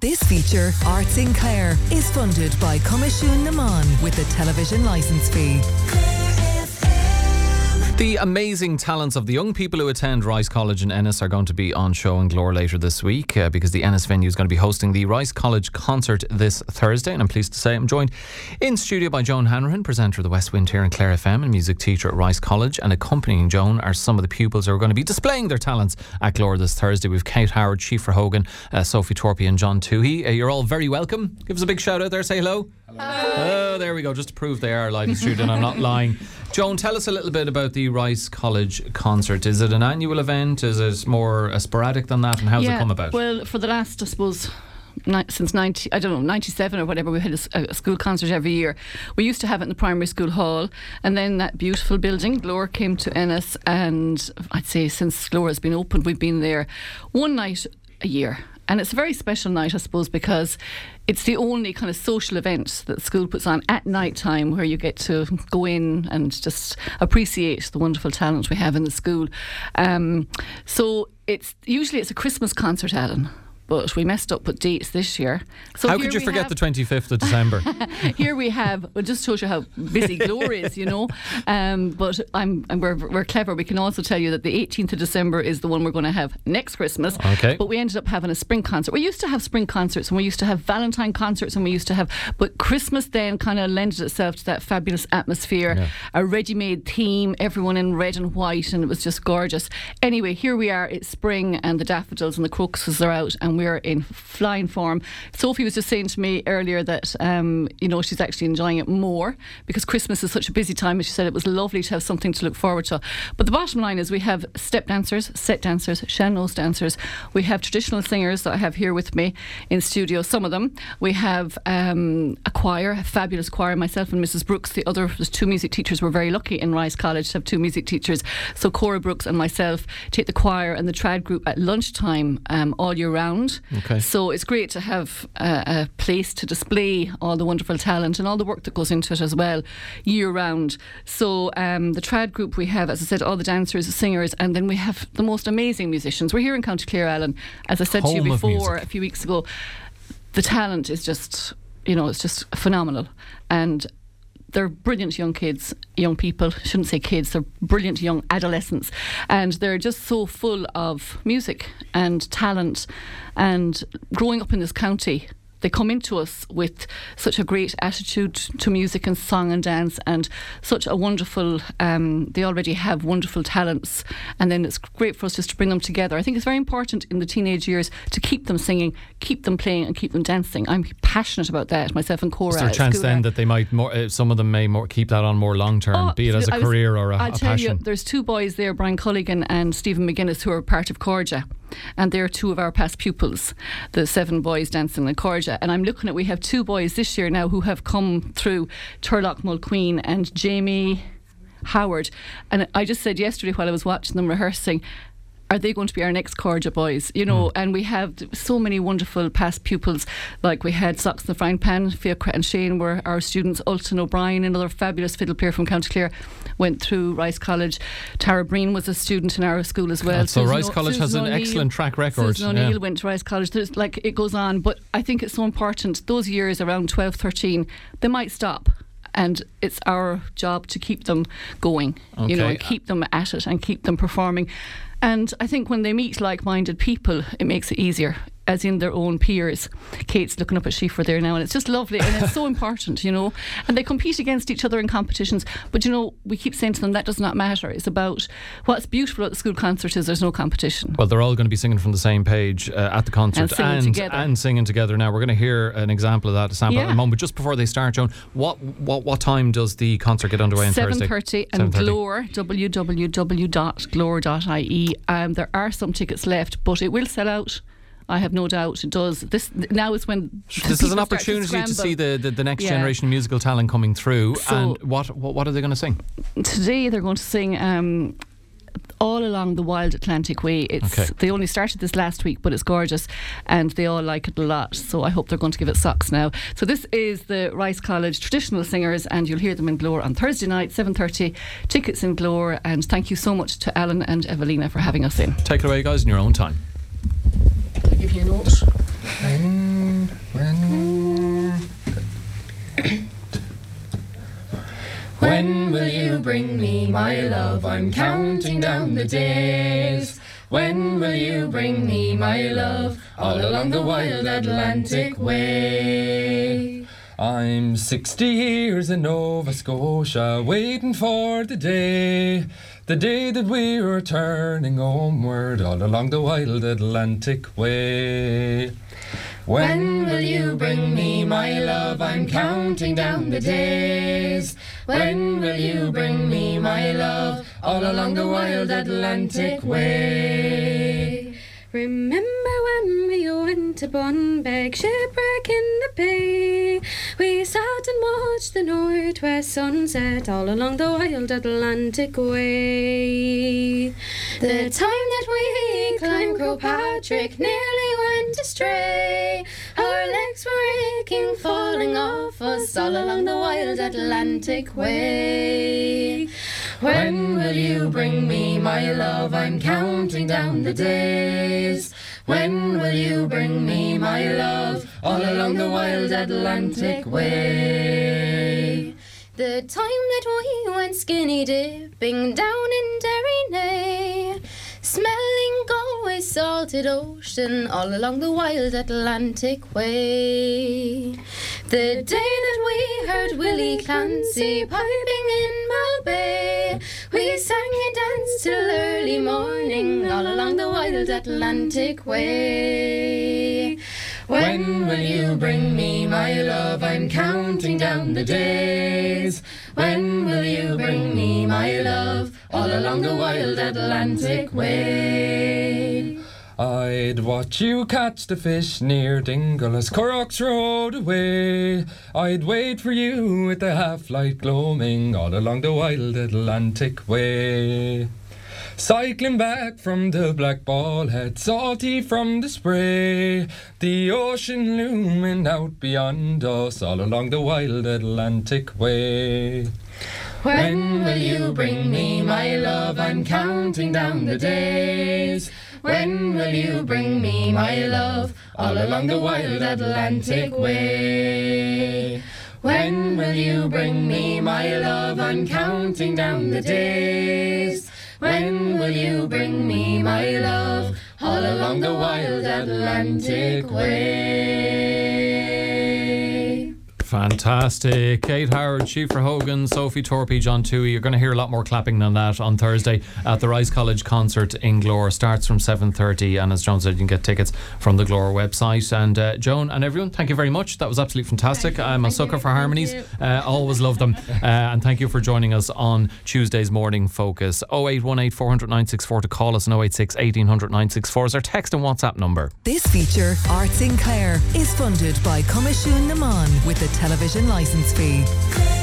This feature, Arts in Clare, is funded by Coimisiún na Meán with the television licence fee. The amazing talents of the young people who attend Rice College in Ennis are going to be on show in Glór later this week uh, because the Ennis venue is going to be hosting the Rice College concert this Thursday. And I'm pleased to say I'm joined in studio by Joan Hanrahan, presenter of the West Wind here in Clare FM and music teacher at Rice College. And accompanying Joan are some of the pupils who are going to be displaying their talents at Glór this Thursday. We've Kate Howard, Chief Hogan, uh, Sophie Torpey, and John Toohey. Uh, you're all very welcome. Give us a big shout out there. Say hello. Hello. Oh, there we go. Just to prove they are live in studio and I'm not lying. Joan, tell us a little bit about the Rice College concert. Is it an annual event? Is it more sporadic than that? And how's yeah, it come about? Well, for the last, I suppose, since 90, I don't know, 97 or whatever, we had a school concert every year. We used to have it in the primary school hall, and then that beautiful building, Glór, came to Ennis, and I'd say since Glór has been opened, we've been there one night a year. And it's a very special night, I suppose, because it's the only kind of social event that school puts on at night time where you get to go in and just appreciate the wonderful talent we have in the school. Um, so it's usually it's a Christmas concert, Alan. But we messed up with dates this year. So How could you forget have- the 25th of December? here we have well, it just shows you how busy Glór is, you know. Um, but I'm, I'm we're, we're clever. We can also tell you that the 18th of December is the one we're going to have next Christmas. Okay. But we ended up having a spring concert. We used to have spring concerts, and we used to have Valentine concerts, and we used to have. But Christmas then kind of lended itself to that fabulous atmosphere, Yeah. a ready-made theme, everyone in red and white, and it was just gorgeous. Anyway, here we are. It's spring, and the daffodils and the crocuses are out, and we're in flying form. Sophie was just saying to me earlier that um, you know she's actually enjoying it more because Christmas is such a busy time. And she said it was lovely to have something to look forward to. But the bottom line is we have step dancers, set dancers, sean-nós dancers. We have traditional singers that I have here with me in studio. Some of them. We have um, a choir, a fabulous choir. Myself and Mrs. Brooks. The other, there's two music teachers. We're very lucky in Rice College to have two music teachers. So Cora Brooks and myself take the choir and the trad group at lunchtime um, all year round. Okay. So it's great to have a, a place to display all the wonderful talent and all the work that goes into it as well, year round. So um, the trad group we have, as I said, all the dancers, the singers, and then we have the most amazing musicians. We're here in County Clare, Alan. As I said to you before a few weeks ago, the talent is just, you know, it's just phenomenal. And they're brilliant young kids, young people. Shouldn't say kids. They're brilliant young adolescents, and they're just so full of music and talent. And growing up in this county, they come into us with such a great attitude to music and song and dance, and such a wonderful. Um, they already have wonderful talents, and then it's great for us just to bring them together. I think it's very important in the teenage years to keep them singing, keep them playing, and keep them dancing. I'm passionate about that. Myself and Cora. Is there a chance then that they might more? Uh, some of them may more keep that on more long term, Oh, be it as a I was- career or a, I'll a tell passion. you, there's two boys there, Brian Culligan and Stephen McGuinness, who are part of Corja. And they're two of our past pupils, the seven boys dancing in Corja. And I'm looking at, we have two boys this year now who have come through Turlough Mulqueen and Jamie Howard. And I just said yesterday while I was watching them rehearsing, are they going to be our next Corja boys? You know, hmm. and we have so many wonderful past pupils. Like we had Socks in the Frying Pan, Fiachra and Shane were our students. Ultan O'Brien, another fabulous fiddle player from County Clare, went through Rice College. Tara Breen was a student in our school as well. So Susan Rice O- College has an O'Neill- excellent track record, Susan O'Neill yeah. went to Rice College. There's like it goes on, but I think it's so important. Those years around 12, 13, they might stop. And it's our job to keep them going, you know, and keep them at it and keep them performing. And I think when they meet like minded people, it makes it easier, as in their own peers. Kate's looking up at Síofra there now, and it's just lovely and it's so important, you know. And they compete against each other in competitions. But, you know, we keep saying to them that does not matter. It's about what's beautiful at the school concert is there's no competition. Well, they're all going to be singing from the same page uh, at the concert And singing and, together. and singing together. Now we're going to hear an example of that, a sample in Yeah. a moment. But just before they start, Joan, what what what time does the concert get underway on Seven Thursday? thirty and 7:30. Glór www.glore.ie. Um, there are some tickets left, but it will sell out. I have no doubt it does. This now is when This is an opportunity to, scramble. see the, the, the next Yeah. generation of musical talent coming through. So- and what, what what are they going to sing? Today they're going to sing. Um, all along the Wild Atlantic Way. It's Okay. they only started this last week, but it's gorgeous, and they all like it a lot. So I hope they're going to give it socks now. So this is the Rice College traditional singers, and you'll hear them in Glór on Thursday night, seven thirty. Tickets in Glór, and thank you so much to Alan and Evelina for having us in. Take it away, guys, in your own time notes. When, when, when will you bring me my love? I'm counting down the days. When will you bring me my love all along the wild Atlantic way? I'm 60 years in Nova Scotia, waiting for the day. The day that we are turning homeward all along the wild Atlantic way. When will you bring me my love? I'm counting down the days. When will you bring me my love? All along the wild Atlantic way. Remember to Bunbeg, shipwreck in the bay? We sat and watched the northwest sunset all along the wild Atlantic way. The time that we climbed Patrick nearly went astray. Our legs were aching, falling off us all along the wild Atlantic way. When will you bring me my love? I'm counting down the days. When will you bring me my love? All along the wild Atlantic way. The time that we went skinny dipping down in Derrynane, smelling Galway salted ocean all along the wild Atlantic way. The day that we heard Willie Clancy piping in Malbay, we sang and till early morning all along the wild Atlantic way. When will you bring me my love? I'm counting down the days. When will you bring me my love? All along the wild Atlantic way. I'd watch you catch the fish near Dingle as currachs rowed away. I'd wait for you with the half light gloaming all along the wild Atlantic way. Cycling back from the black ball head, salty from the spray, the ocean looming out beyond us all along the wild Atlantic way. When will you bring me my love? I'm counting down the days. When will you bring me my love? All along the wild Atlantic way. When will you bring me my love? I'm counting down the days. When will you bring me my love? All along the wild Atlantic way. Fantastic. Kate Howard, Síofra Hogan, Sophie Torpy, John Toohey. You're going to hear a lot more clapping than that on Thursday at the Rice College concert in Glór. Starts from 7.30 and as Joan said, you can get tickets from the Glór website. And uh, Joan and everyone, thank you very much. That was absolutely fantastic. I'm a sucker for harmonies. Uh, always love them. Uh, and thank you for joining us on Tuesday's Morning Focus. 0818 400 964 to call us and 086 1800 964 is our text and WhatsApp number. This feature, Arts in Clare, is funded by Coimisiún na Meán with the television licence fee.